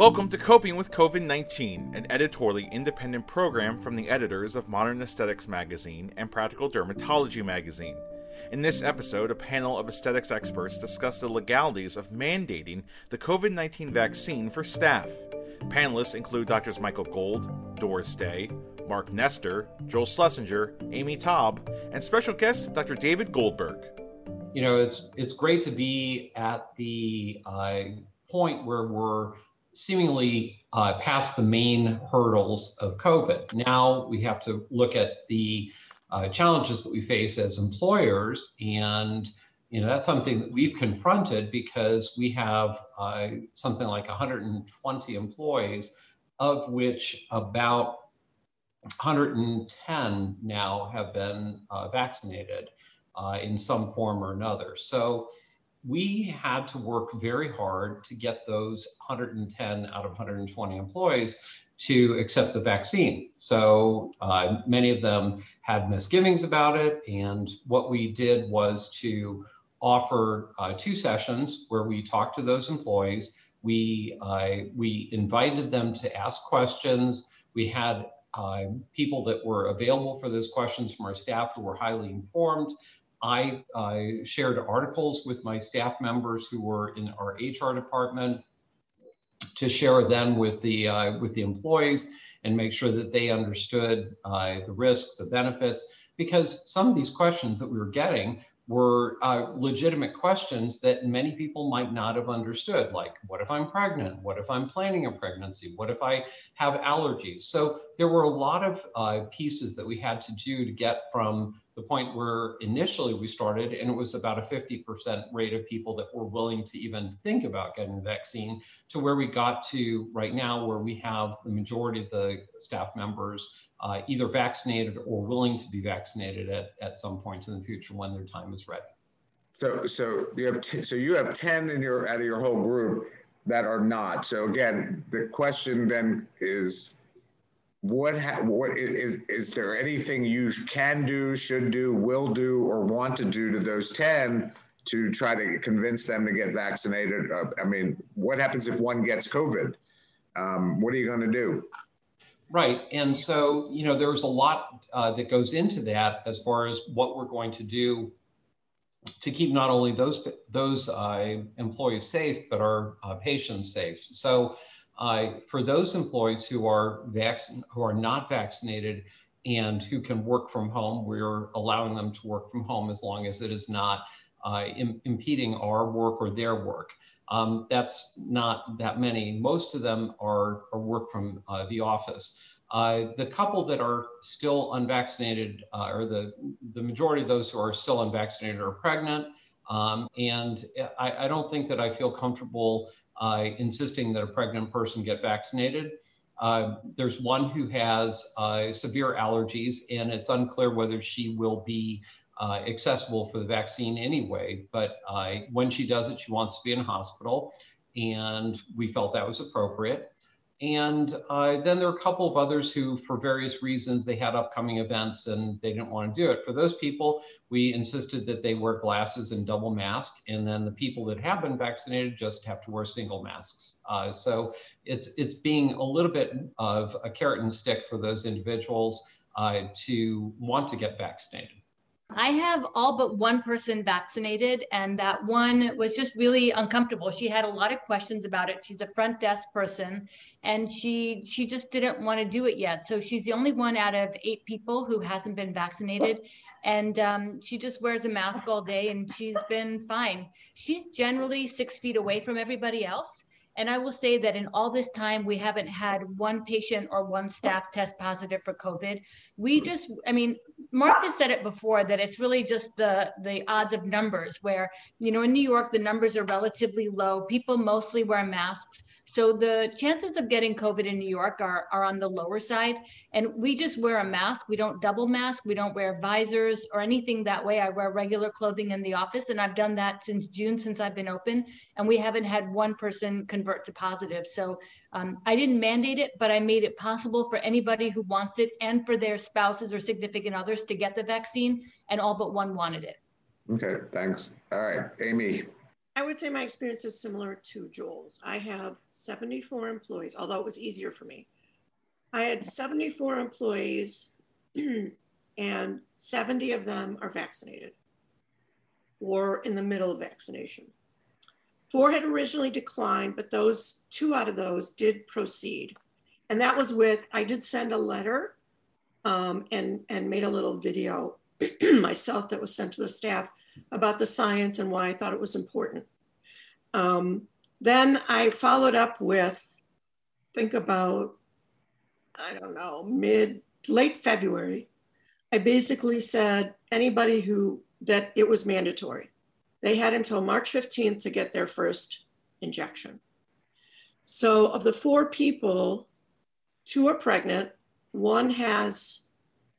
Welcome to Coping with COVID 19, an editorially independent program from the editors of Modern Aesthetics Magazine and Practical Dermatology Magazine. In this episode, a panel of aesthetics experts discuss the legalities of mandating the COVID 19 vaccine for staff. Panelists include Drs. Michael Gold, Doris Day, Mark Nestor, Joel Schlesinger, Amy Taub, and special guest Dr. David Goldberg. You know, it's it's great to be at the uh, point where we're seemingly uh, past the main hurdles of COVID. Now we have to look at the uh, challenges that we face as employers, and you know that's something that we've confronted because we have uh, something like 120 employees, of which about 110 now have been uh, vaccinated uh, in some form or another. So we had to work very hard to get those 110 out of 120 employees to accept the vaccine. So uh, many of them had misgivings about it. And what we did was to offer uh, two sessions where we talked to those employees. We, uh, we invited them to ask questions. We had uh, people that were available for those questions from our staff who were highly informed. I shared articles with my staff members who were in our HR department to share them with the uh, with the employees and make sure that they understood uh, the risks, the benefits, because some of these questions that we were getting were uh, legitimate questions that many people might not have understood, like what if I'm pregnant? What if I'm planning a pregnancy? What if I have allergies? So there were a lot of uh, pieces that we had to do to get from the point where initially we started, and it was about a 50% rate of people that were willing to even think about getting the vaccine, to where we got to right now, where we have the majority of the staff members uh, either vaccinated or willing to be vaccinated at, at some point in the future when their time is ready. So, so you have t- so you have 10 in your out of your whole group that are not. So again, the question then is what ha- what is is there anything you can do, should do, will do, or want to do to those ten to try to convince them to get vaccinated? Uh, I mean, what happens if one gets COVID? Um, what are you going to do? Right, and so you know there's a lot uh, that goes into that as far as what we're going to do to keep not only those those uh, employees safe but our uh, patients safe. So uh, for those employees who are vaccin- who are not vaccinated and who can work from home, we're allowing them to work from home as long as it is not uh, Im- impeding our work or their work. Um, that's not that many. Most of them are, are work from uh, the office. Uh, the couple that are still unvaccinated, uh, or the, the majority of those who are still unvaccinated are pregnant. Um, and I, I, don't think that I feel comfortable uh, insisting that a pregnant person get vaccinated. Uh, there's one who has uh, severe allergies, and it's unclear whether she will be uh, accessible for the vaccine anyway. But uh, when she does it, she wants to be in hospital, and we felt that was appropriate. And uh, then there are a couple of others who, for various reasons, they had upcoming events and they didn't want to do it. For those people, we insisted that they wear glasses and double mask. And then the people that have been vaccinated just have to wear single masks. Uh, so it's, it's being a little bit of a carrot and stick for those individuals uh, to want to get vaccinated. I have all but one person vaccinated, and that one was just really uncomfortable. She had a lot of questions about it. She's a front desk person, and she she just didn't want to do it yet. So she's the only one out of eight people who hasn't been vaccinated, and um, she just wears a mask all day, and she's been fine. She's generally six feet away from everybody else. And I will say that in all this time, we haven't had one patient or one staff test positive for COVID. We just, I mean, Mark has said it before that it's really just the the odds of numbers where, you know, in New York, the numbers are relatively low. People mostly wear masks. So the chances of getting COVID in New York are, are on the lower side. And we just wear a mask. We don't double mask. We don't wear visors or anything that way. I wear regular clothing in the office. And I've done that since June, since I've been open. And we haven't had one person convert to positive. So um, I didn't mandate it, but I made it possible for anybody who wants it and for their spouses or significant others to get the vaccine. And all but one wanted it. Okay, thanks. All right, Amy. I would say my experience is similar to Joel's. I have 74 employees, although it was easier for me. I had 74 employees, and 70 of them are vaccinated or in the middle of vaccination. Four had originally declined, but those two out of those did proceed. And that was with, I did send a letter um, and, and made a little video myself that was sent to the staff about the science and why I thought it was important. Um, then I followed up with, think about, I don't know, mid, late February. I basically said anybody who, that it was mandatory. They had until March 15th to get their first injection. So of the four people, two are pregnant, one has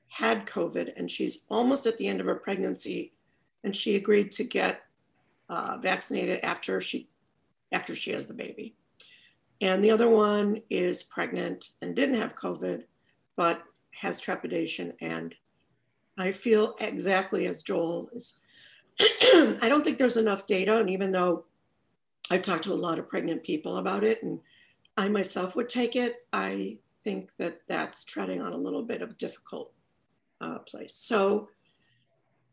had COVID and she's almost at the end of her pregnancy and she agreed to get uh, vaccinated after she after she has the baby. And the other one is pregnant and didn't have COVID, but has trepidation. And I feel exactly as Joel is. I don't think there's enough data. And even though I've talked to a lot of pregnant people about it, and I myself would take it, I think that that's treading on a little bit of difficult uh, place. So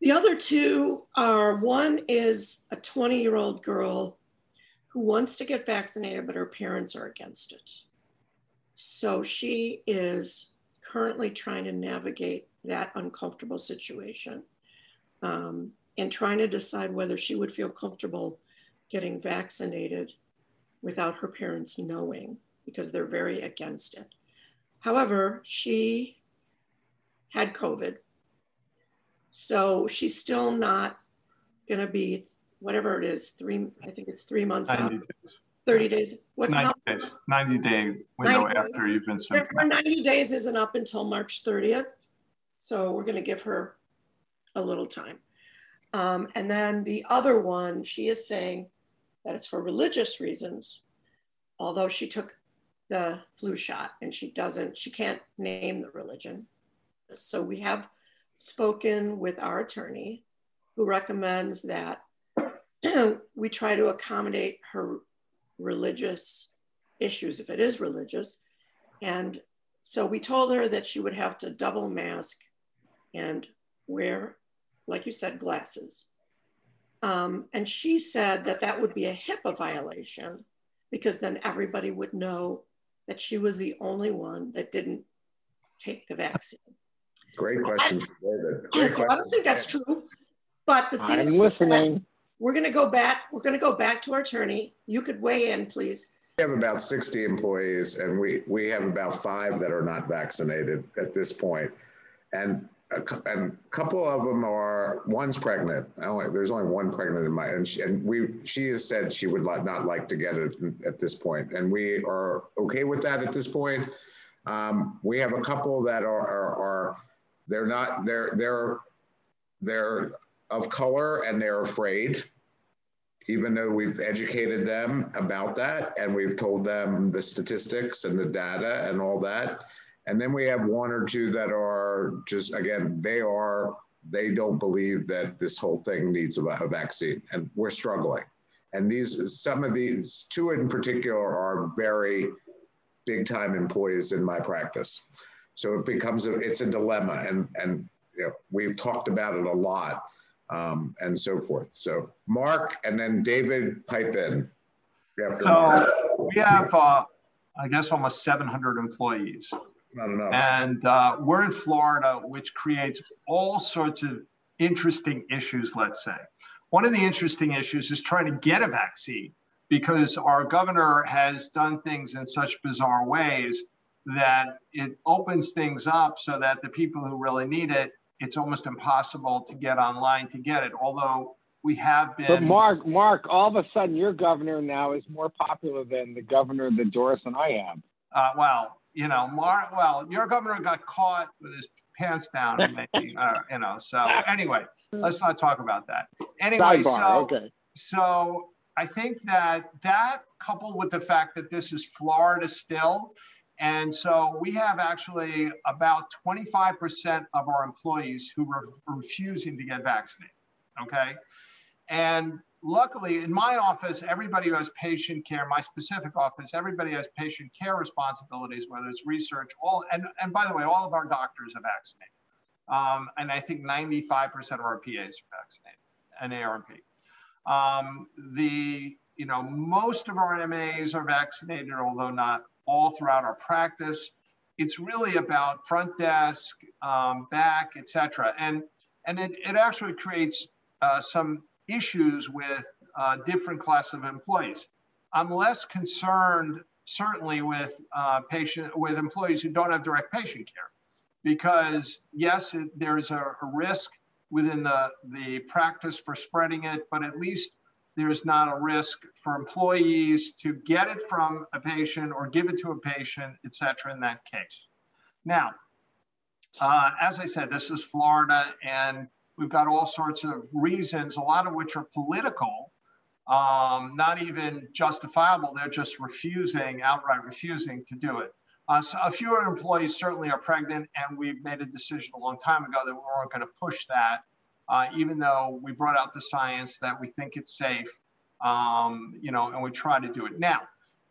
the other two are one is a 20 year old girl who wants to get vaccinated, but her parents are against it. So she is currently trying to navigate that uncomfortable situation um, and trying to decide whether she would feel comfortable getting vaccinated without her parents knowing because they're very against it. However, she had COVID. So she's still not going to be whatever it is, three, I think it's three months out, 30 days. What's 90 days, 90 day window 90 after you've been Her 90 days isn't up until March 30th. So we're going to give her a little time. Um, and then the other one, she is saying that it's for religious reasons, although she took the flu shot and she doesn't, she can't name the religion. So we have spoken with our attorney who recommends that we try to accommodate her religious issues if it is religious. And so we told her that she would have to double mask and wear, like you said, glasses. Um, and she said that that would be a HIPAA violation because then everybody would know that she was the only one that didn't take the vaccine. Great question, David. Great so question. I don't think that's true. But the thing I'm listening. We're going to go back. We're going to go back to our attorney. You could weigh in, please. We have about 60 employees, and we we have about five that are not vaccinated at this point, and and a couple of them are one's pregnant. Only, there's only one pregnant in my and she, and we she has said she would not, not like to get it at this point, and we are okay with that at this point. Um, we have a couple that are, are, are they're not they're they're they're of color and they're afraid, even though we've educated them about that and we've told them the statistics and the data and all that. And then we have one or two that are just, again, they are, they don't believe that this whole thing needs a, a vaccine and we're struggling. And these, some of these, two in particular are very big time employees in my practice. So it becomes a, it's a dilemma and, and you know, we've talked about it a lot um, and so forth. So Mark and then David pipe in. So we have, uh, I guess, almost 700 employees. Not enough. And uh, we're in Florida, which creates all sorts of interesting issues, let's say. One of the interesting issues is trying to get a vaccine because our governor has done things in such bizarre ways that it opens things up so that the people who really need it it's almost impossible to get online to get it. Although we have been. But Mark, Mark, all of a sudden your governor now is more popular than the governor that Doris and I am. Uh, well, you know, Mark. Well, your governor got caught with his pants down, maybe, uh, you know. So anyway, let's not talk about that. Anyway, Sidebar, so okay. so I think that that coupled with the fact that this is Florida still, and so we have actually about 25% of our employees who are refusing to get vaccinated. Okay. And luckily, in my office, everybody who has patient care, my specific office, everybody has patient care responsibilities, whether it's research, all, and, and by the way, all of our doctors are vaccinated. Um, and I think 95% of our PAs are vaccinated and ARP. Um, the, you know, most of our MAs are vaccinated, although not all throughout our practice. It's really about front desk, um, back, et cetera. And, and it, it actually creates uh, some issues with uh, different class of employees. I'm less concerned, certainly, with uh, patient with employees who don't have direct patient care, because yes, it, there's a, a risk within the, the practice for spreading it, but at least there's not a risk for employees to get it from a patient or give it to a patient, et cetera, in that case. Now, uh, as I said, this is Florida, and we've got all sorts of reasons, a lot of which are political, um, not even justifiable. They're just refusing, outright refusing to do it. Uh, so a few employees certainly are pregnant, and we've made a decision a long time ago that we weren't going to push that, uh, even though we brought out the science that we think it's safe, um, you know, and we try to do it. Now,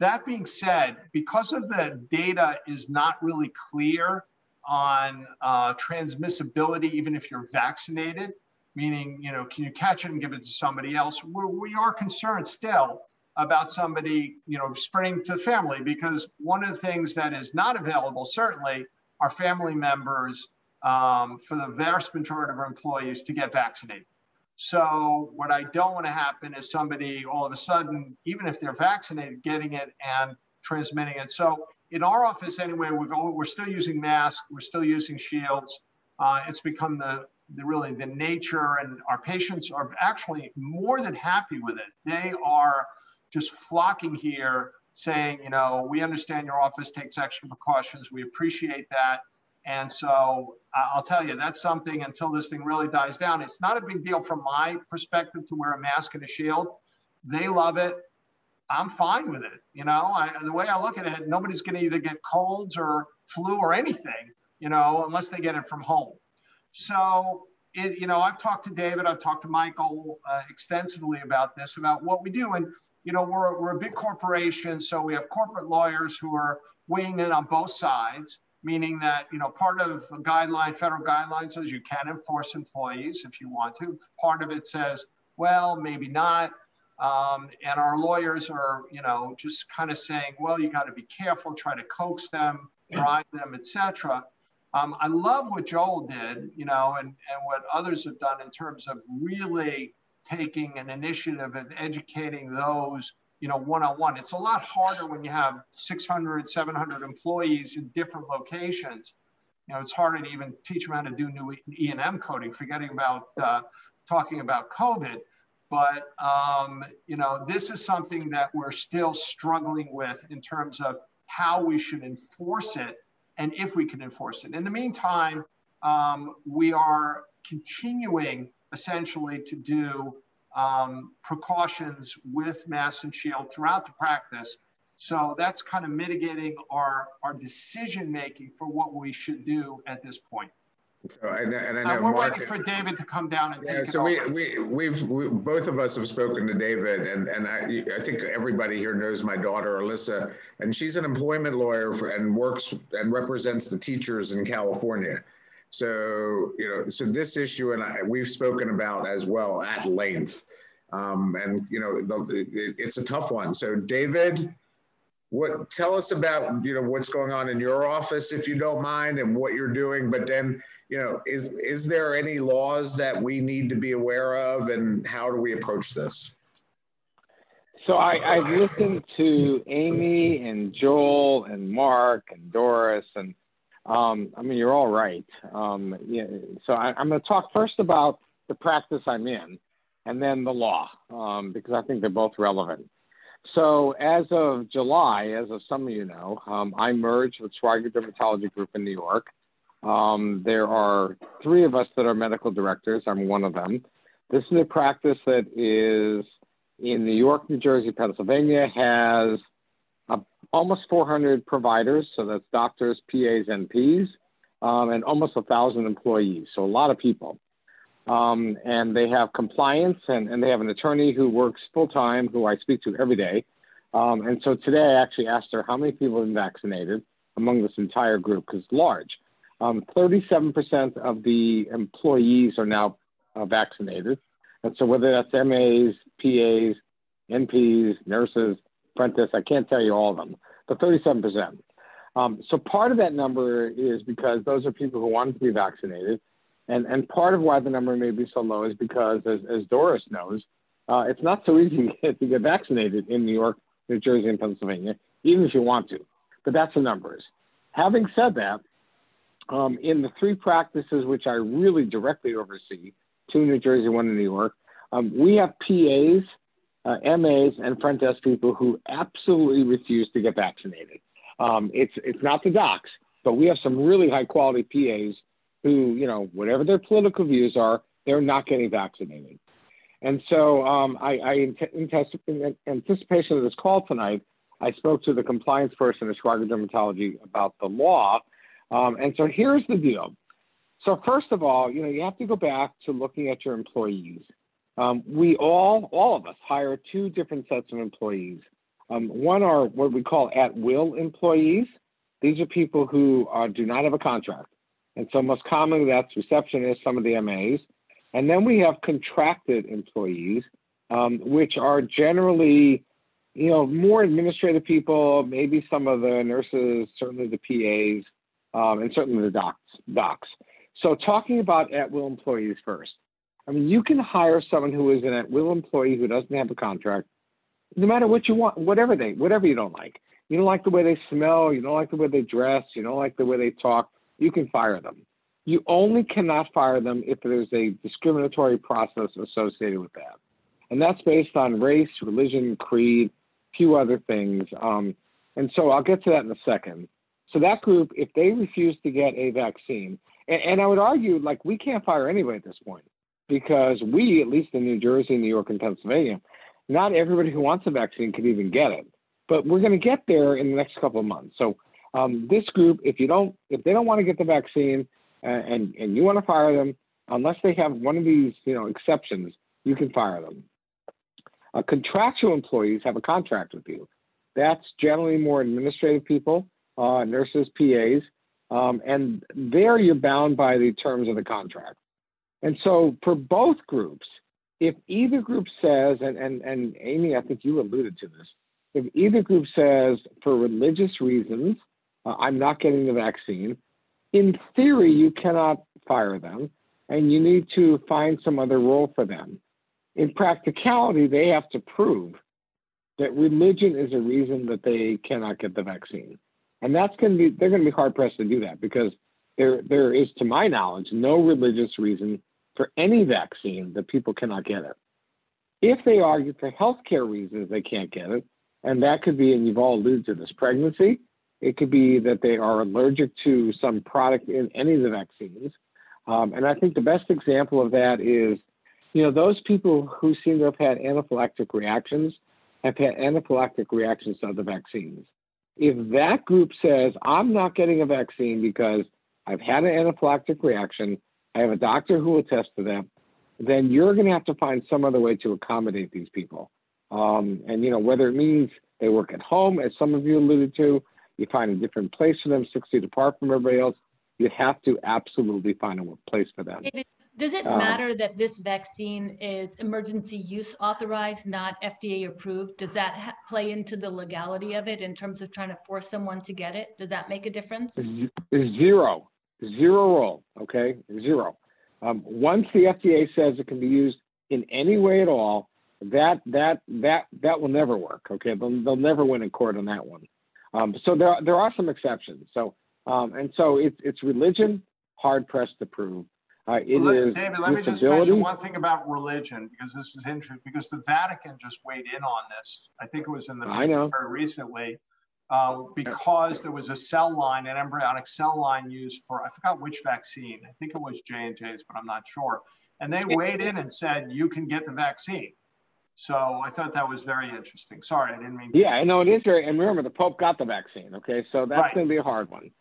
that being said, because of the data is not really clear on uh, transmissibility, even if you're vaccinated, meaning, you know, can you catch it and give it to somebody else? We're, we are concerned still about somebody, you know, spreading to family because one of the things that is not available, certainly, are family members um, for the vast majority of our employees to get vaccinated. So what I don't want to happen is somebody all of a sudden, even if they're vaccinated, getting it and transmitting it. So in our office anyway, we've we're still using masks, we're still using shields. Uh, it's become the, the really the nature, and our patients are actually more than happy with it. They are just flocking here saying, you know, we understand your office takes extra precautions. We appreciate that. And so I'll tell you, that's something until this thing really dies down. It's not a big deal from my perspective to wear a mask and a shield. They love it. I'm fine with it. You know, I, the way I look at it, nobody's going to either get colds or flu or anything, you know, unless they get it from home. So it, you know, I've talked to David, I've talked to Michael uh, extensively about this, about what we do. And you know, we're, we're a big corporation, so we have corporate lawyers who are weighing in on both sides, meaning that, you know, part of a guideline, federal guidelines says you can enforce employees if you want to. Part of it says, well, maybe not. Um, and our lawyers are, you know, just kind of saying, well, you got to be careful, try to coax them, bribe them, etc. Um, I love what Joel did, you know, and, and what others have done in terms of really taking an initiative and educating those you know one-on-one. It's a lot harder when you have 600 700 employees in different locations. You know it's harder to even teach them how to do new e&m coding forgetting about uh, talking about covid but um, you know this is something that we're still struggling with in terms of how we should enforce it and if we can enforce it in the meantime um, we are continuing essentially to do um, precautions with mask and shield throughout the practice. So that's kind of mitigating our, our decision making for what we should do at this point. So, and, and I know uh, we're Mark, waiting for David to come down and yeah, take so we, we, we've, we, both of us have spoken to David and, and I, I think everybody here knows my daughter, Alyssa, and she's an employment lawyer for, and works and represents the teachers in California. So, you know, so this issue and I, we've spoken about as well at length. Um, and, you know, the, it, it's a tough one. So David, what, tell us about, you know, what's going on in your office, if you don't mind, and what you're doing. But then, you know, is, is there any laws that we need to be aware of and how do we approach this? So I, I've listened to Amy and Joel and Mark and Doris and um, I mean, you're all right. Um, yeah, so I, am going to talk first about the practice I'm in and then the law, um, because I think they're both relevant. So as of July, as of some of you know, um, I merged with Schweiger Dermatology Group in New York. Um, there are three of us that are medical directors. I'm one of them. This is a practice that is in New York, New Jersey, Pennsylvania, has almost 400 providers, so that's doctors, PAs, NPs, um, and almost a thousand employees, so a lot of people. Um, and they have compliance, and, and they have an attorney who works full time, who I speak to every day. Um, and so today I actually asked her how many people have been vaccinated among this entire group, because large. Um, 37% of the employees are now uh, vaccinated. And so whether that's MAs, PAs, NPs, nurses, apprentice, I can't tell you all of them, but 37%. Um, so part of that number is because those are people who wanted to be vaccinated. And, and part of why the number may be so low is because, as, as Doris knows, uh, it's not so easy to get vaccinated in New York, New Jersey, and Pennsylvania, even if you want to. But that's the numbers. Having said that, um, in the three practices which I really directly oversee, two in New Jersey, one in New York, um, we have PAs, uh, MAs, and front desk people who absolutely refuse to get vaccinated. Um, it's it's not the docs, but we have some really high quality PAs who, you know, whatever their political views are, they're not getting vaccinated. And so, um, I, I in, in anticipation of this call tonight, I spoke to the compliance person at Schweiger Dermatology about the law. Um, and so here's the deal. So first of all, you know, you have to go back to looking at your employees. Um, we all, all of us, hire two different sets of employees. Um, one are what we call at-will employees. These are people who uh, do not have a contract. And so most commonly that's receptionists, some of the MAs. And then we have contracted employees, um, which are generally, you know, more administrative people, maybe some of the nurses, certainly the PAs, um, and certainly the docs, docs. So talking about at-will employees first. I mean, you can hire someone who is an at-will employee who doesn't have a contract, no matter what you want, whatever they, whatever you don't like. You don't like the way they smell, you don't like the way they dress, you don't like the way they talk you can fire them. You only cannot fire them if there's a discriminatory process associated with that. And that's based on race, religion, creed, few other things. Um, and so I'll get to that in a second. So that group, if they refuse to get a vaccine, and, and I would argue like we can't fire anybody at this point because we, at least in New Jersey, New York, and Pennsylvania, not everybody who wants a vaccine can even get it. But we're going to get there in the next couple of months. So um, this group, if you don't, if they don't want to get the vaccine uh, and and you want to fire them, unless they have one of these, you know, exceptions, you can fire them. Uh, contractual employees have a contract with you. That's generally more administrative people, uh, nurses, PAs, um, and there you're bound by the terms of the contract. And so for both groups, if either group says, and, and, and Amy, I think you alluded to this, if either group says for religious reasons, uh, I'm not getting the vaccine. In theory, you cannot fire them, and you need to find some other role for them. In practicality, they have to prove that religion is a reason that they cannot get the vaccine. And that's going to be, they're going to be hard pressed to do that because there, there is, to my knowledge, no religious reason for any vaccine that people cannot get it. If they argue for healthcare reasons they can't get it, and that could be, and you've all alluded to this, pregnancy, it could be that they are allergic to some product in any of the vaccines. Um, and I think the best example of that is, you know, those people who seem to have had anaphylactic reactions have had anaphylactic reactions to other vaccines. If that group says, I'm not getting a vaccine because I've had an anaphylactic reaction, I have a doctor who will test to them, then you're going to have to find some other way to accommodate these people. Um, and, you know, whether it means they work at home, as some of you alluded to, you find a different place for them, six feet apart from everybody else. You have to absolutely find a place for them. David, does it um, matter that this vaccine is emergency use authorized, not FDA approved? Does that play into the legality of it in terms of trying to force someone to get it? Does that make a difference? Zero, zero role. Okay, zero. Um, once the FDA says it can be used in any way at all, that that that that will never work. Okay, they'll, they'll never win in court on that one. Um, so there, there are some exceptions. So, um, and so it's, it's religion, hard pressed to prove. Uh, it well, is David, let me just mention one thing about religion because this is interesting. Because the Vatican just weighed in on this. I think it was in the I know. very recently. Uh, because there was a cell line, an embryonic cell line used for I forgot which vaccine. I think it was J and J's, but I'm not sure. And they weighed in and said you can get the vaccine. So I thought that was very interesting. Sorry, I didn't mean. To- yeah, I know it is very. And remember, the Pope got the vaccine. Okay, so that's right. going to be a hard one.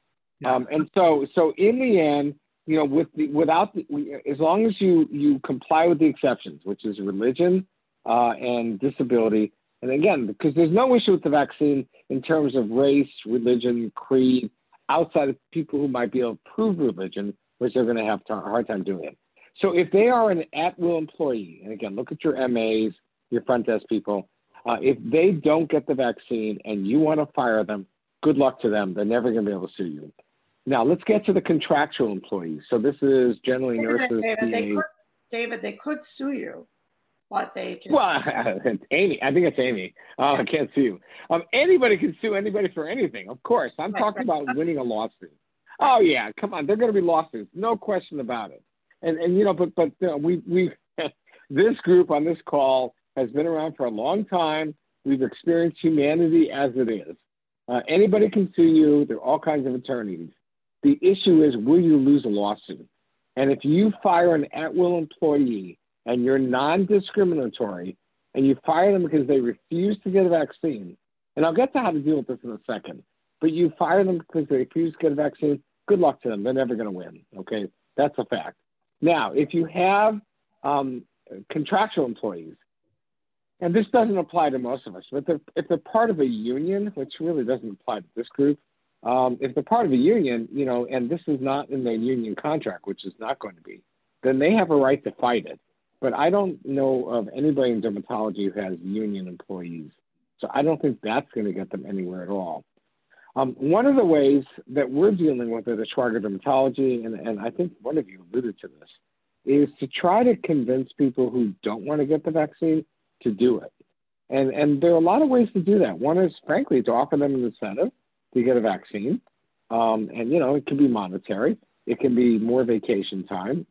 Um, and so, so in the end, you know, with the, without the, as long as you you comply with the exceptions, which is religion uh, and disability, and again, because there's no issue with the vaccine in terms of race, religion, creed, outside of people who might be able to prove religion, which they're going to have a hard time doing it. So if they are an at-will employee, and again, look at your MAs, your front desk people. Uh, if they don't get the vaccine and you want to fire them, good luck to them. They're never going to be able to sue you. Now let's get to the contractual employees. So this is generally nurses. David, they could, David, they could sue you, but they just. Well, Amy, I think it's Amy. Uh, I can't sue you. Um, anybody can sue anybody for anything, of course. I'm right, talking right. about winning a lawsuit. Oh yeah, come on, they're going to be lawsuits, no question about it. And and you know, but but you know, we we this group on this call has been around for a long time. We've experienced humanity as it is. Uh, anybody can sue you. There are all kinds of attorneys. The issue is, will you lose a lawsuit? And if you fire an at will employee and you're non discriminatory and you fire them because they refuse to get a vaccine, and I'll get to how to deal with this in a second, but you fire them because they refuse to get a vaccine, good luck to them. They're never going to win. Okay. That's a fact. Now, if you have um, contractual employees, and this doesn't apply to most of us, but if they're part of a union, which really doesn't apply to this group, um, if they're part of a union, you know, and this is not in their union contract, which is not going to be, then they have a right to fight it. But I don't know of anybody in dermatology who has union employees. So I don't think that's going to get them anywhere at all. Um, one of the ways that we're dealing with it at Schweiger Dermatology, and, and I think one of you alluded to this, is to try to convince people who don't want to get the vaccine to do it. And, and there are a lot of ways to do that. One is, frankly, to offer them an incentive to get a vaccine. Um, and, you know, it can be monetary, it can be more vacation time.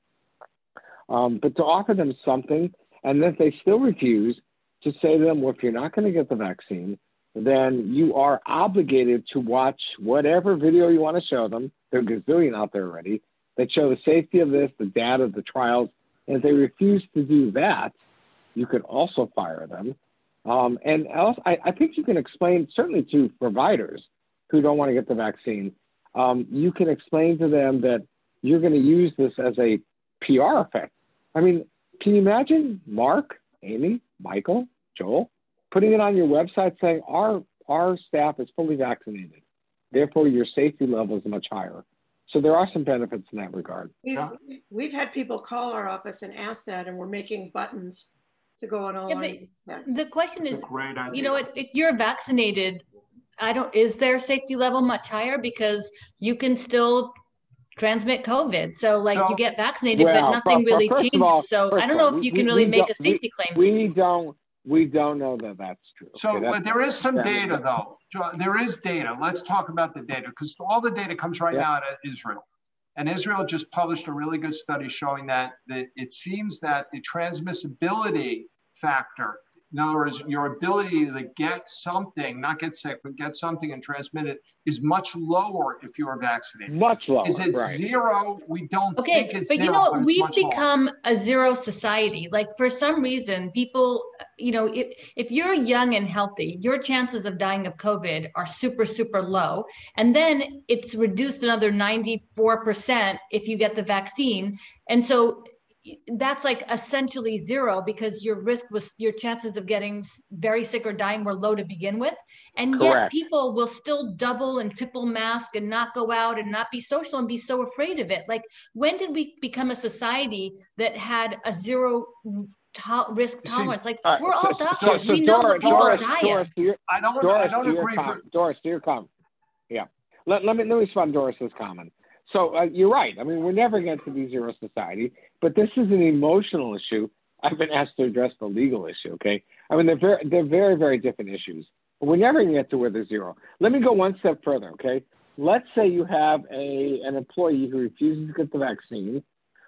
Um, but to offer them something, and if they still refuse, to say to them, well, if you're not going to get the vaccine, then you are obligated to watch whatever video you want to show them. There are a gazillion out there already that show the safety of this, the data, the trials. And if they refuse to do that, you could also fire them. Um, and else, I, I, think you can explain, certainly to providers who don't want to get the vaccine, um, you can explain to them that you're going to use this as a PR effect. I mean, can you imagine Mark, Amy, Michael, Joel putting it on your website saying our our staff is fully vaccinated, therefore your safety level is much higher. So there are some benefits in that regard. We've, we've had people call our office and ask that, and we're making buttons to go on all yeah, The question That's is, you know, if you're vaccinated, I don't, is their safety level much higher? Because you can still transmit COVID. So like so, you get vaccinated, well, but nothing but, really changes. All, so I don't know if you can really make a safety we, claim. We don't, we don't know that that's true. So okay, that's, there is some data though. There is data. Let's talk about the data because all the data comes right yeah. now out of Israel. And Israel just published a really good study showing that, it seems that the transmissibility factor in other words, your ability to get something, not get sick, but get something and transmit it is much lower if you are vaccinated. Much lower. Is it right. zero? We don't okay, think it's but zero, you know what? We've become lower. a zero society. Like for some reason, people, you know, if, if you're young and healthy, your chances of dying of COVID are super, super low. And then it's reduced another 94% if you get the vaccine. And so that's like essentially zero because your risk was your chances of getting very sick or dying were low to begin with. And Correct. yet people will still double and triple mask and not go out and not be social and be so afraid of it. Like when did we become a society that had a zero to- risk tolerance? Like uh, we're all doctors so, so we know Doris, that people Doris, die. Doris, I don't, Doris, I don't agree for Doris to your comment yeah. Let, let me let me respond Doris's comment. So uh, you're right. I mean, we're never going to be zero society, but this is an emotional issue. I've been asked to address the legal issue. Okay, I mean they're very they're very very different issues. But we're never going to get to where there's zero. Let me go one step further. Okay, let's say you have a an employee who refuses to get the vaccine,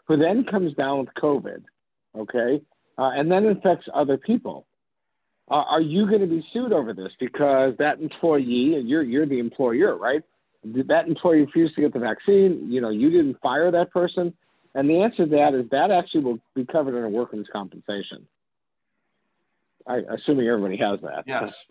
who then comes down with COVID. Okay, uh, and then infects other people. Uh, are you going to be sued over this because that employee and you're you're the employer, right? did that employee refuse to get the vaccine? You know, you didn't fire that person. And the answer to that is that actually will be covered under workers' compensation. I, assuming everybody has that. Yes.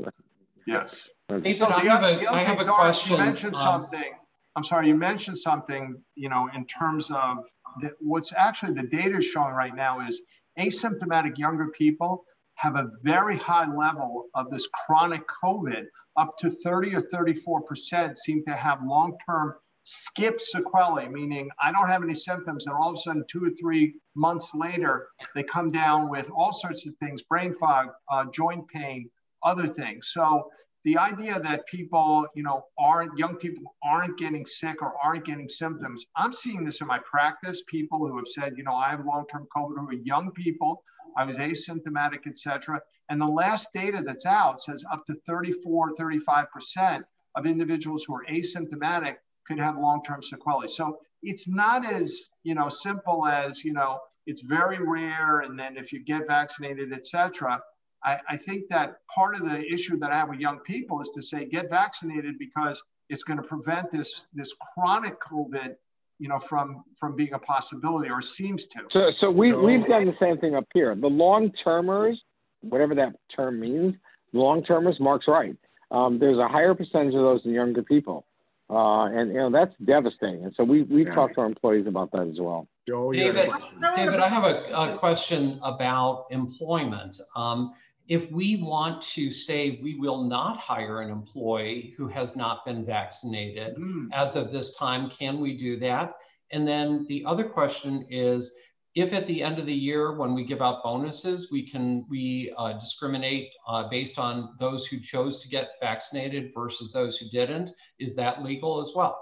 yes. Nathan, I have a, I have a question. You mentioned um, something I'm sorry, you mentioned something, you know, in terms of the, what's actually the data showing right now is asymptomatic younger people have a very high level of this chronic COVID, up to 30 or 34% seem to have long-term skip sequelae, meaning I don't have any symptoms, and all of a sudden, two or three months later, they come down with all sorts of things, brain fog, uh, joint pain, other things. So the idea that people, you know, aren't young people aren't getting sick or aren't getting symptoms. I'm seeing this in my practice. People who have said, you know, I have long-term COVID, who are young people, I was asymptomatic, etc. And the last data that's out says up to 34, 35% of individuals who are asymptomatic could have long-term sequelae. So it's not as, you know, simple as, you know, it's very rare, and then if you get vaccinated, etc. I, I think that part of the issue that I have with young people is to say get vaccinated because it's going to prevent this this chronic COVID, you know, from from being a possibility or seems to. So so we we've done the same thing up here. The long termers, whatever that term means, long termers. Mark's right. Um, there's a higher percentage of those in younger people, uh, and you know that's devastating. And so we we yeah. talked to our employees about that as well. Joe, David, David, I have a, a question about employment. Um, if we want to say we will not hire an employee who has not been vaccinated mm. as of this time, can we do that? And then the other question is, if at the end of the year when we give out bonuses, we can we uh, discriminate uh, based on those who chose to get vaccinated versus those who didn't, is that legal as well?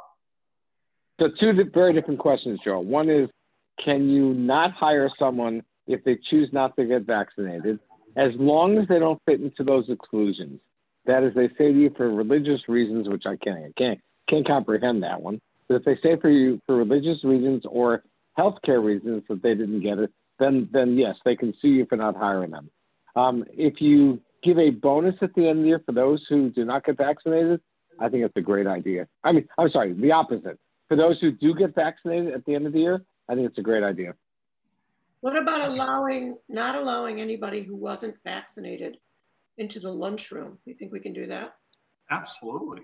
So two very different questions, Joe. One is, can you not hire someone if they choose not to get vaccinated? as long as they don't fit into those exclusions. That is, they say to you for religious reasons, which I can't, I can't, can't comprehend that one. But if they say for you for religious reasons or healthcare reasons that they didn't get it, then then yes, they can sue you for not hiring them. Um, if you give a bonus at the end of the year for those who do not get vaccinated, I think it's a great idea. I mean, I'm sorry, the opposite. For those who do get vaccinated at the end of the year, I think it's a great idea. What about allowing, not allowing anybody who wasn't vaccinated into the lunchroom? You think we can do that? Absolutely.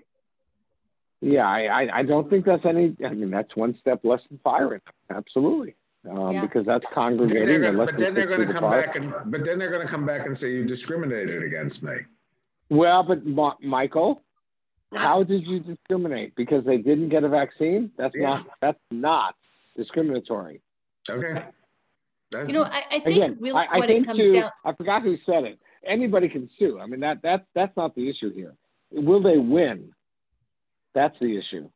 Yeah, I, I, I don't think that's any, I mean, that's one step less than firing. Absolutely. Um, yeah. Because that's congregating. Gonna, but then they're going to come back and, but then they're going to come back and say you discriminated against me. Well, but Ma- Michael, how did you discriminate? Because they didn't get a vaccine? That's yeah. not, that's not discriminatory. Okay. That's, you know, I, I think again, really I, what I it comes to, down. I forgot who said it. Anybody can sue. I mean, that that that's not the issue here. Will they win? That's the issue.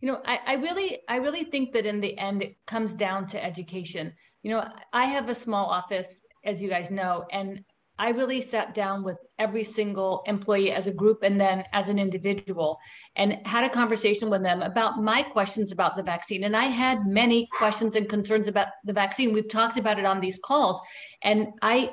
You know, I, I really, I really think that in the end, it comes down to education. You know, I have a small office, as you guys know, and I really sat down with every single employee as a group and then as an individual and had a conversation with them about my questions about the vaccine. And I had many questions and concerns about the vaccine. We've talked about it on these calls. And I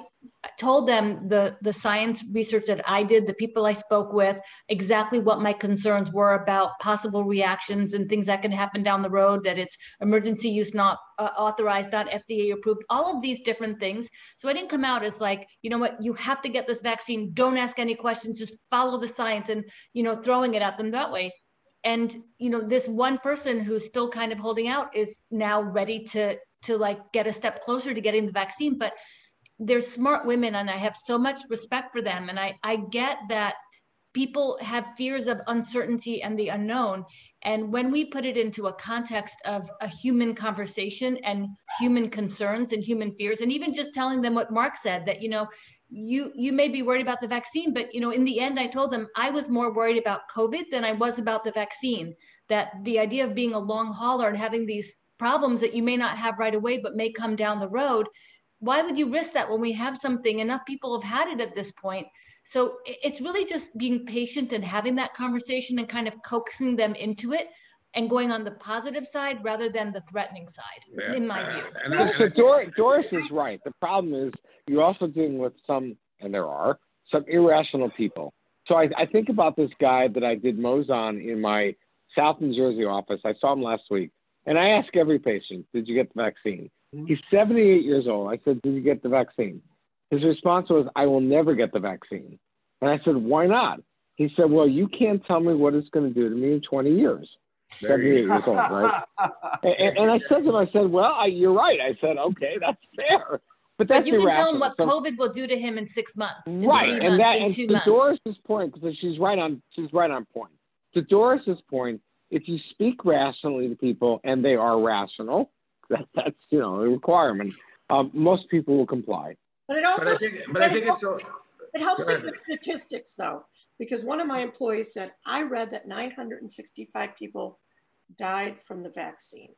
told them the the science research that I did, the people I spoke with, exactly what my concerns were about possible reactions and things that can happen down the road. That it's emergency use, not uh, authorized, not FDA approved. All of these different things. So I didn't come out as like, you know what, you have to get this vaccine. Don't ask any questions. Just follow the science, and you know, throwing it at them that way. And you know, this one person who's still kind of holding out is now ready to to like get a step closer to getting the vaccine, but they're smart women and I have so much respect for them. And I, I get that people have fears of uncertainty and the unknown. And when we put it into a context of a human conversation and human concerns and human fears, and even just telling them what Mark said, that, you know, you you may be worried about the vaccine, but you know, in the end, I told them I was more worried about COVID than I was about the vaccine. That the idea of being a long hauler and having these problems that you may not have right away, but may come down the road why would you risk that when we have something enough people have had it at this point so it's really just being patient and having that conversation and kind of coaxing them into it and going on the positive side rather than the threatening side, yeah. in my view. Uh, so Doris, Doris is right. The problem is you're also dealing with some, and there are some irrational people. So I, I think about this guy that I did Mohs on in my South New Jersey office. I saw him last week, and I ask every patient, "Did you get the vaccine?" Mm-hmm. He's 78 years old. I said, Did you get the vaccine? His response was, I will never get the vaccine. And I said, Why not? He said, Well, you can't tell me what it's going to do to me in 20 years. There 78 years old, right? and, and I said to him, I said, well, I, you're right. I said, okay, that's fair. But that's But you can tell him what So- COVID will do to him in six months, in right and months, that in and two to months. doris's point because she's right on she's right on point to doris's point if you speak rationally to people and they are rational that, that's you know a requirement um, most people will comply But it But also I think, but I think it's, a- It helps Go to ahead. get statistics though, because one of my employees said, I read that 965 people died from the vaccine.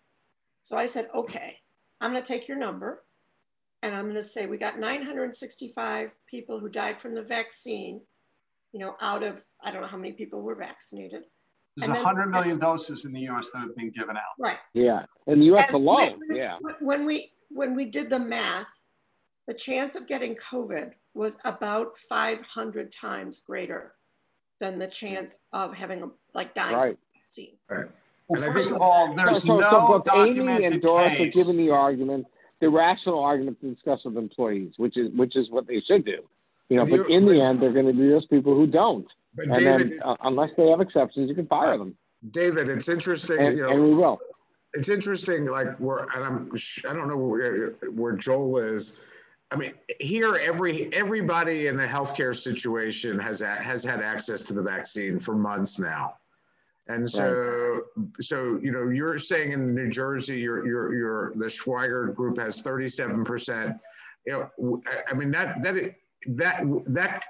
So I said, okay, I'm going to take your number and I'm going to say we got 965 people who died from the vaccine, you know, out of, I don't know how many people were vaccinated. There's then- 100 million doses in the US that have been given out. Right. yeah in the us And alone when- yeah when- When we, when we did the math, the chance of getting COVID was about 500 times greater than the chance of having a, like dying right the vaccine. right. Well, first of all, so, there's so, no so both amy and doris are case. giving the argument the rational argument to discuss with employees which is which is what they should do you know But but in the end they're going to be those people who don't But and David, then uh, unless they have exceptions you can fire them David, it's interesting, and, you know, and we will it's interesting, like where, and I'm, I don't know where, where Joel is. I mean, here, every, everybody in the healthcare situation has, has had access to the vaccine for months now. And so, so, you know, you're saying in New Jersey, your, your, your, the Schweiger group has 37%. You know, I- I mean, that, that, that, that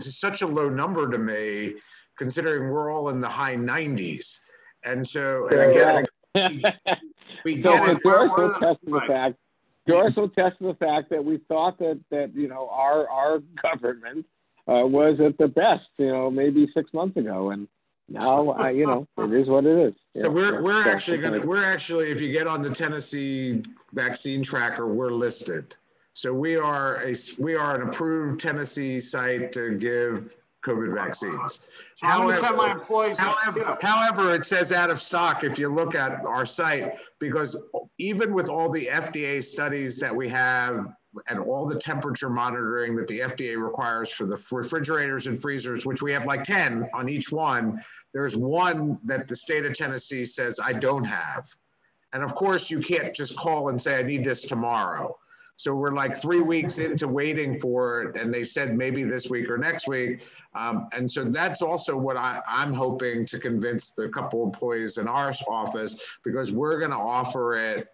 such a low number to me, considering we're all in the high 90s. And so, and again, we So, get it. One will of the- test the fact. Doris will test to the fact that we thought that that you know our our government uh, was at the best, you know, maybe six months ago, and now uh, you know it is what it is. Yeah, So we're, we're actually gonna, we're actually, if you get on the Tennessee vaccine tracker, we're listed. So we are a, we are an approved Tennessee site to give COVID vaccines. So I'm going to send my However- employees. However, however, it says out of stock if you look at our site, because even with all the FDA studies that we have and all the temperature monitoring that the FDA requires for the refrigerators and freezers, which we have like 10 on each one, there's one that the state of Tennessee says I don't have. And of course, you can't just call and say, I need this tomorrow. So we're like three weeks into waiting for it, and they said maybe this week or next week. Um, and so that's also what I, I'm hoping to convince the couple employees in our office because we're going to offer it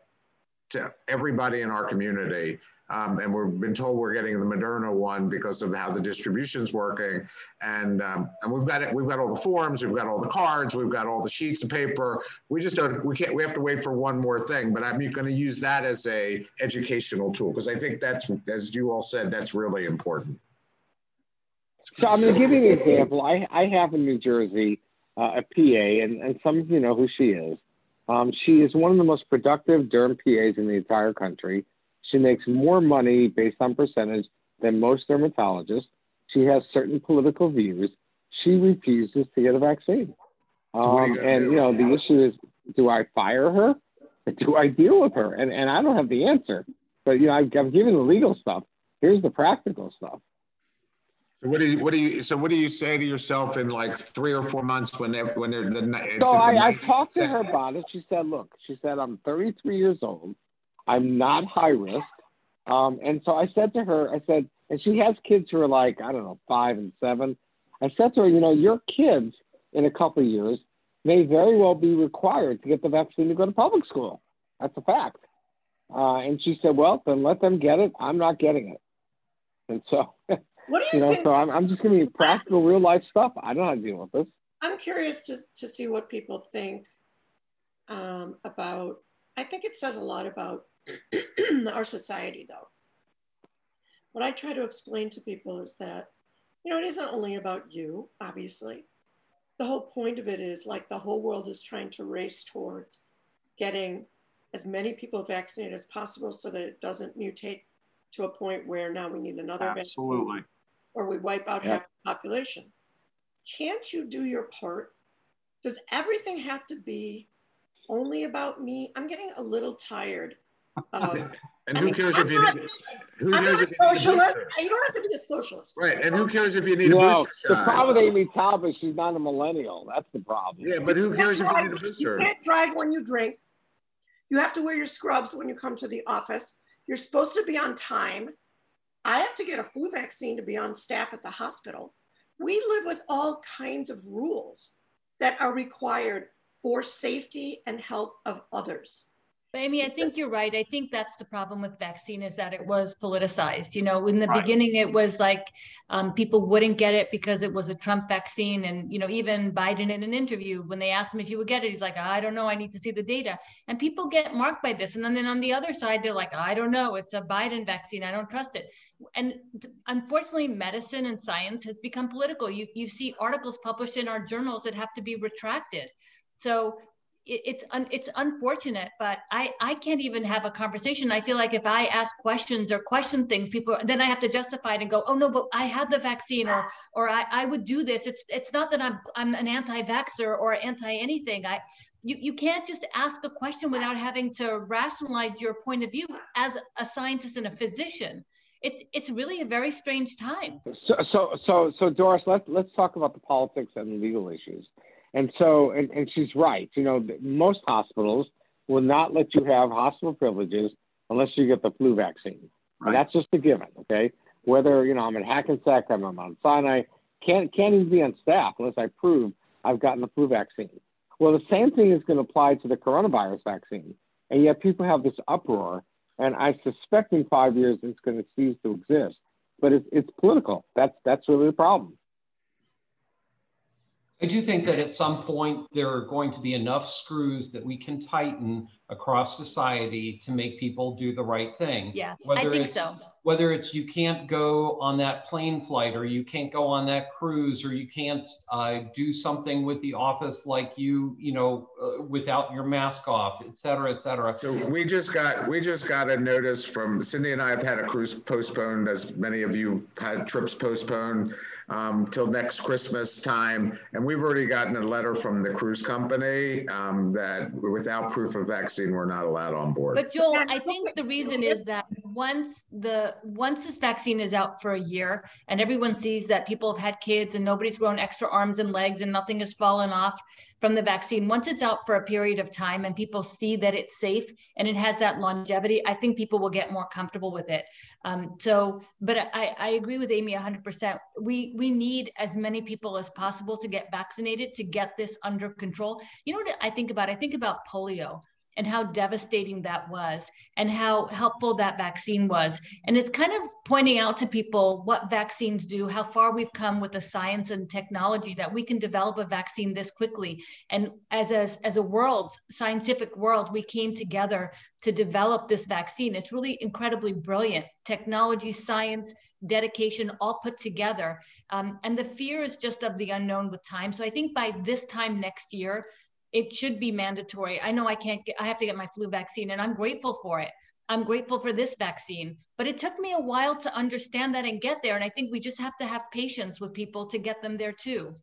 to everybody in our community. Um, and we've been told we're getting the Moderna one because of how the distribution's working. And um, and we've got it. We've got all the forms. We've got all the cards. We've got all the sheets of paper. We just don't. We can't. We have to wait for one more thing. But I'm going to use that as a educational tool because I think that's, as you all said, that's really important. So I'm going to give you an example. I, I have in New Jersey uh, a PA, and, and some of you know who she is. Um, she is one of the most productive derm PAs in the entire country. She makes more money based on percentage than most dermatologists. She has certain political views. She refuses to get a vaccine. So what are you Um, and you know the issue is, do I fire her? Do I deal with her? And and I don't have the answer. But you know, I've, I've given the legal stuff. Here's the practical stuff. So what do you, what do you, so what do you say to yourself in like three or four months when, they're- when they're, the, it's So at the I, I talked to her about it. She said, look, she said, I'm 33 years old. I'm not high risk. Um, and so I said to her, I said, and she has kids who are like, I don't know, five and seven. I said to her, you know, your kids in a couple of years may very well be required to get the vaccine to go to public school. That's a fact. Uh, and she said, well, then let them get it. I'm not getting it. And so, What do you you know, think? so I'm, I'm just giving you practical, real life stuff. I don't know how to deal with this. I'm curious to, to see what people think um, about. I think it says a lot about our society, though. What I try to explain to people is that, you know, it isn't only about you, obviously. The whole point of it is like the whole world is trying to race towards getting as many people vaccinated as possible so that it doesn't mutate to a point where now we need another vaccine or we wipe out Yeah. half the population. Can't you do your part? Does everything have to be only about me? I'm getting a little tired of And I who mean, cares I'm if you not- need, who I'm cares if you a socialist. booster? You don't have to be a socialist. Right, and who cares if you need a No, booster the shot? problem with Amy Talbot, she's not a millennial. That's the problem. Yeah, but who cares if you need a booster? You can't drive when you drink. You have to wear your scrubs when you come to the office. You're supposed to be on time. I have to get a flu vaccine to be on staff at the hospital. We live with all kinds of rules that are required for safety and health of others. But Amy, I think you're right. I think that's the problem with vaccine is that it was politicized. You know, in the Right. beginning, it was like um, people wouldn't get it because it was a Trump vaccine. And, you know, even Biden in an interview, when they asked him if he would get it, he's like, I don't know. I need to see the data. And people get marked by this. And then, then on the other side, they're like, I don't know. It's a Biden vaccine. I don't trust it. And unfortunately, medicine and science has become political. You, you see articles published in our journals that have to be retracted. So it, it's un, it's unfortunate, but I I can't even have a conversation. I feel like if I ask questions or question things, people then I have to justify it and go, oh no, but I had the vaccine or or I, I would do this. It's it's not that I'm I'm an anti-vaxxer or anti anything. I you, you can't just ask a question without having to rationalize your point of view as a scientist and a physician. It's it's really a very strange time. So, so, so, so Doris, let's let's talk about the politics and legal issues. And so, and, and she's right. You know, most hospitals will not let you have hospital privileges unless you get the flu vaccine, Right. and that's just a given. Okay, whether you know I'm at Hackensack, I'm at Mount Sinai, can't can't even be on staff unless I prove I've gotten the flu vaccine. Well, the same thing is going to apply to the coronavirus vaccine, and yet people have this uproar, and I suspect in five years it's going to cease to exist but it's it's political. That's that's really the problem. I do think that at some point there are going to be enough screws that we can tighten across society to make people do the right thing. Yeah, I Whether think it's so. whether it's you can't go on that plane flight or you can't go on that cruise or you can't uh, do something with the office like you you know uh, without your mask off, et cetera, et cetera. So we just got, we just got a notice from, Cindy and I have had a cruise postponed, as many of you had trips postponed um, till next Christmas time. And we've already gotten a letter from the cruise company um, that without proof of vaccine, we're not allowed on board. But Joel, I think the reason is that once the once this vaccine is out for a year and everyone sees that people have had kids and nobody's grown extra arms and legs and nothing has fallen off from the vaccine, once it's out for a period of time and people see that it's safe and it has that longevity, I think people will get more comfortable with it. Um, so, but I, I agree with Amy 100%. We we need as many people as possible to get vaccinated to get this under control. You know what I think about? I think about polio and how devastating that was and how helpful that vaccine was. And it's kind of pointing out to people what vaccines do, how far we've come with the science and technology that we can develop a vaccine this quickly. And as a, as a world, scientific world, we came together to develop this vaccine. It's really incredibly brilliant. Technology, science, dedication, all put together. Um, and the fear is just of the unknown with time. So I think by this time next year, it should be mandatory. I know I can't get, I have to get my flu vaccine and I'm grateful for it. I'm grateful for this vaccine, but it took me a while to understand that and get there. And I think we just have to have patience with people to get them there too.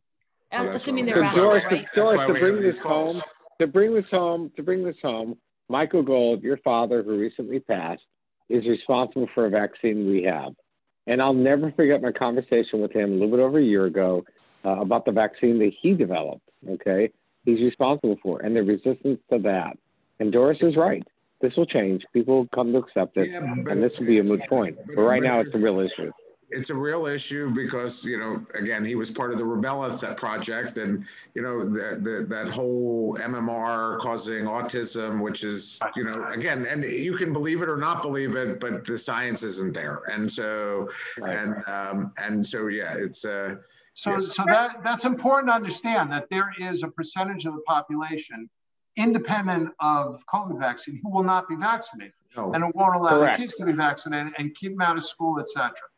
Well, assuming they're that's So why rational, we- Doris, right? That's Doris, to bring this calls. home, to bring this home, to bring this home, Michael Gold, your father, who recently passed, is responsible for a vaccine we have. And I'll never forget my conversation with him a little bit over a year ago uh, about the vaccine that he developed. Okay, he's responsible for, and the resistance to that. And Doris is right. This will change. People will come to accept it, Yeah, but- and this will be a moot point. But right now, it's a real issue. it's a real issue because you know again he was part of the Rubella th- project and you know the, the that whole MMR causing autism which is you know again and you can believe it or not believe it but the science isn't there and so Right. and um and so yeah it's uh So, Yes. so that, that's important to understand that there is a percentage of the population independent of COVID vaccine who will not be vaccinated no and it won't allow their Correct. kids to be vaccinated and keep them out of school, et cetera.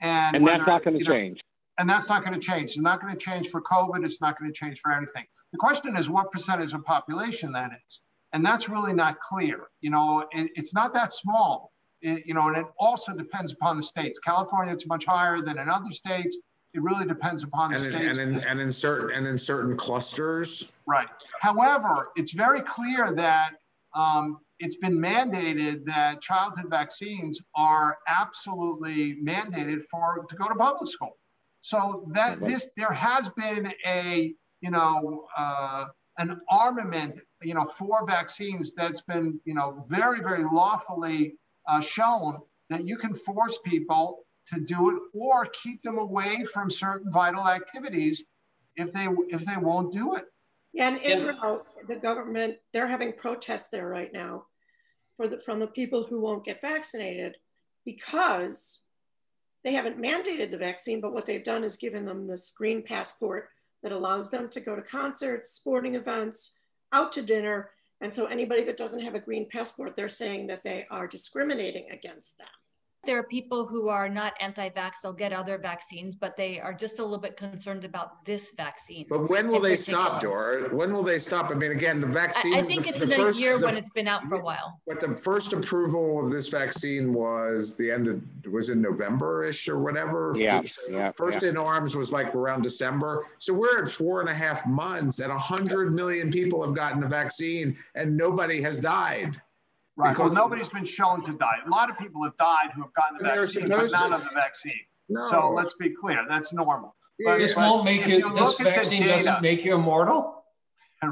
And, And that's not going to know, change. And that's not going to change. It's not going to change for COVID. It's not going to change for anything. The question is what percentage of population that is. And that's really not clear. You know, it, it's not that small, It- you know, and it also depends upon the states. California, it's much higher than in other states. It really depends upon the and in, states. and in and in certain and in certain clusters Right. However, it's very clear that um, it's been mandated that childhood vaccines are absolutely mandated for to go to public school. So that this there has been a you know uh, an armament you know for vaccines that's been you know very very lawfully uh, shown that you can force people to do it or keep them away from certain vital activities if they if they won't do it. Yeah, and Israel, the government, they're having protests there right now for the from the people who won't get vaccinated because they haven't mandated the vaccine, but what they've done is given them this green passport that allows them to go to concerts, sporting events, out to dinner. And so anybody that doesn't have a green passport, they're saying that they are discriminating against them. There are people who are not anti-vax, they'll get other vaccines, but they are just a little bit concerned about this vaccine. But when will they stop, Dora? When will they stop? I mean, again, the vaccine. I, I think the, it's the in first, a year the, when it's been out for a while. But the first approval of this vaccine was the end of, was in November-ish or whatever? Yeah, So yeah, First yeah. in arms was like around December. So we're at four and a half months and a hundred million people have gotten a vaccine and nobody has died. Right. Well, nobody's been shown to die. A lot of people have died who have gotten the vaccine, but supposed not to. of the vaccine. No. So let's be clear, that's normal. Yeah, This won't make you, you this look at the vaccine data- doesn't make you immortal?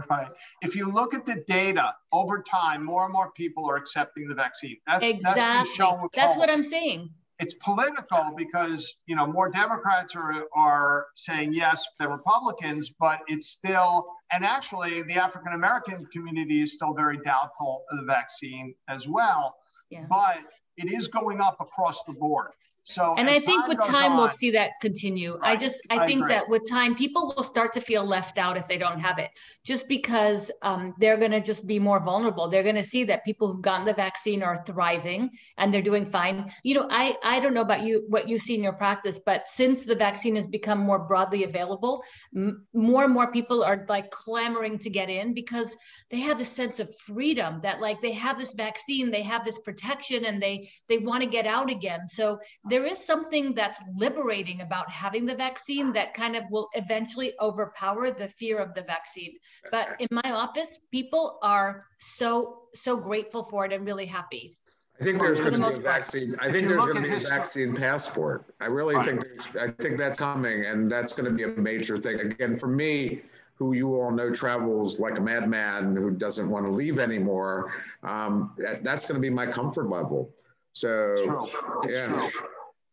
Right. If you look at the data over time, more and more people are accepting the vaccine. That's that's been Exactly. shown with That's what. I'm saying. It's political because you know more Democrats are are saying yes than Republicans, but it's still and actually the African American community is still very doubtful of the vaccine as well. Yeah. But it is going up across the board. So And I think with time, we'll see that continue. I just, I I think agree. that with time, people will start to feel left out if they don't have it, just because um, they're going to just be more vulnerable. They're going to see that people who've gotten the vaccine are thriving and they're doing fine. You know, I, I don't know about you, what you see in your practice, but since the vaccine has become more broadly available, m- more and more people are like clamoring to get in because they have this sense of freedom that like they have this vaccine, they have this protection, and they they want to get out again. So there is something that's liberating about having the vaccine that kind of will eventually overpower the fear of the vaccine. But in my office, people are so so grateful for it and really happy. I think there's For going the to be a most part. vaccine. I think there's going to be a vaccine passport. I really Right. think, I think that's coming and that's going to be a major thing. Again, for me, who you all know travels like a madman who doesn't want to leave anymore, um, that, that's going to be my comfort level. So, It's true. It's yeah. true.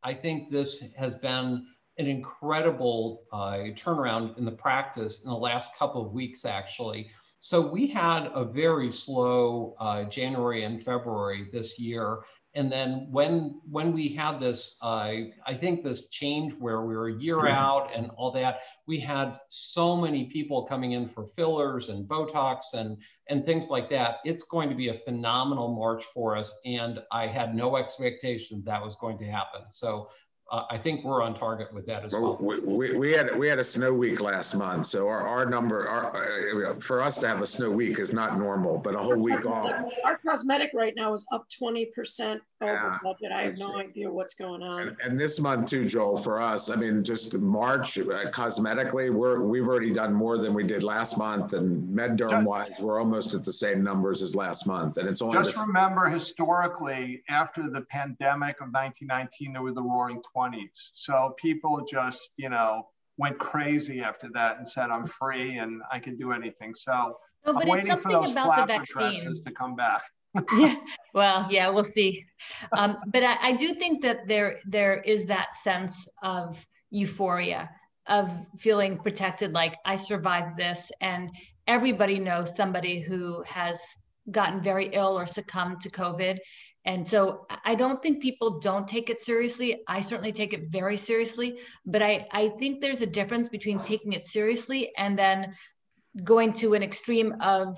I think this has been an incredible uh, turnaround in the practice in the last couple of weeks, actually. So we had a very slow uh, January and February this year. And then when when we had this, uh, I think this change where we were a year out and all that, we had so many people coming in for fillers and Botox and and things like that. It's going to be a phenomenal March for us, and I had no expectation that was going to happen. So uh, I think we're on target with that as Well, well. we, we, we had we had a snow week last month, so our, our number, our, uh, for us to have a snow week is not normal, but a whole week off. Our cosmetic right now is up 20% over Yeah, budget. I have no idea what's going on. And, and this month too, Joel, for us, I mean, just March uh, cosmetically, we're, we've already done more than we did last month and MedDerm wise, we're almost at the same numbers as last month. And it's only, Just this- remember historically, after the pandemic of 1919, there were the roaring 20s. So people just, you know, went crazy after that and said, I'm free and I can do anything. So No, I'm but it's waiting for something those about the flapper vaccine. dresses to come back. Yeah. Well yeah we'll see. Um, but I, I do think that there there is that sense of euphoria of feeling protected like i survived this and everybody knows somebody who has gotten very ill or succumbed to covid. And so I- don't think people don't take it seriously. I certainly take it very seriously but i i think there's a difference between taking it seriously and then going to an extreme of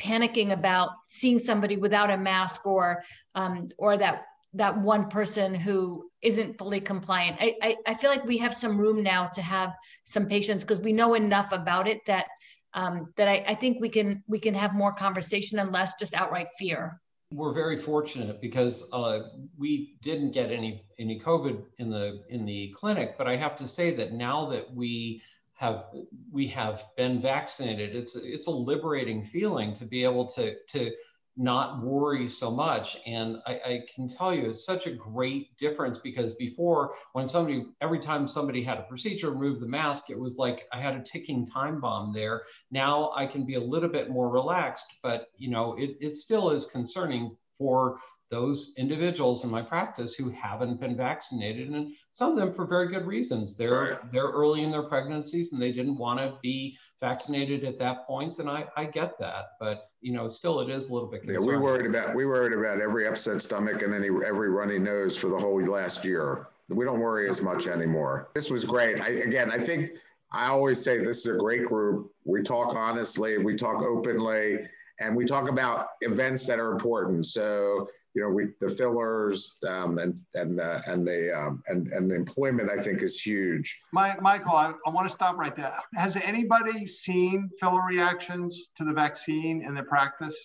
panicking about seeing somebody without a mask or um, or that that one person who isn't fully compliant. I, I, I feel like we have some room now to have some patience because we know enough about it that um, that I, I think we can we can have more conversation and less just outright fear. We're very fortunate because uh, we didn't get any any COVID in the in the clinic, but I have to say that now that we have we have been vaccinated, it's it's a liberating feeling to be able to to not worry so much. And I, I, can tell you, it's such a great difference because before, when somebody, every time somebody had a procedure, remove the mask, it was like I had a ticking time bomb there. Now I can be a little bit more relaxed, but you know, it, it still is concerning for those individuals in my practice who haven't been vaccinated and some of them for very good reasons they're right. they're early in their pregnancies and they didn't want to be vaccinated at that point, and I, I get that, but you know, still it is a little bit. Concerning. Yeah, we worried about we worried about every upset stomach and any every runny nose for the whole last year. We don't worry as much anymore. This was great. I, again, I think I always say this is a great group. We talk honestly, we talk openly, and we talk about events that are important. So you know, we the fillers um, and and uh, and the um, and and the employment I think is huge. My, Michael, I, I want to stop right there. Has anybody seen filler reactions to the vaccine in their practice?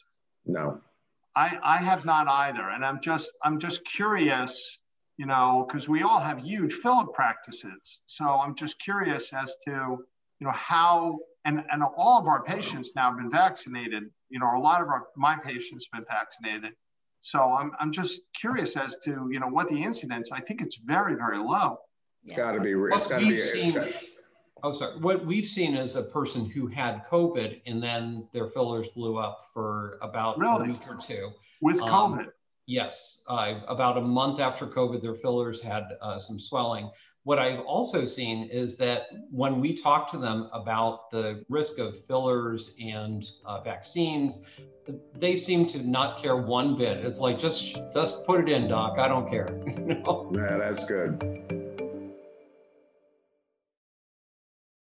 No. I I have not either, and I'm just I'm just curious, you know, because we all have huge filler practices. So I'm just curious as to you know how and and all of our patients now have been vaccinated. You know, a lot of our my patients have been vaccinated so I'm, I'm just curious as to, you know, what the incidence, I think it's very, very low. It's got to be, it's got to be. Seen, oh, sorry. What we've seen is a person who had COVID and then their fillers blew up for about really? a week or two. With um, COVID? Yes. Uh, about a month after COVID, their fillers had uh, some swelling. What I've also seen is that when we talk to them about the risk of fillers and uh, vaccines, they seem to not care one bit. It's like just just put it in, doc. I don't care. you know? Yeah, that's good.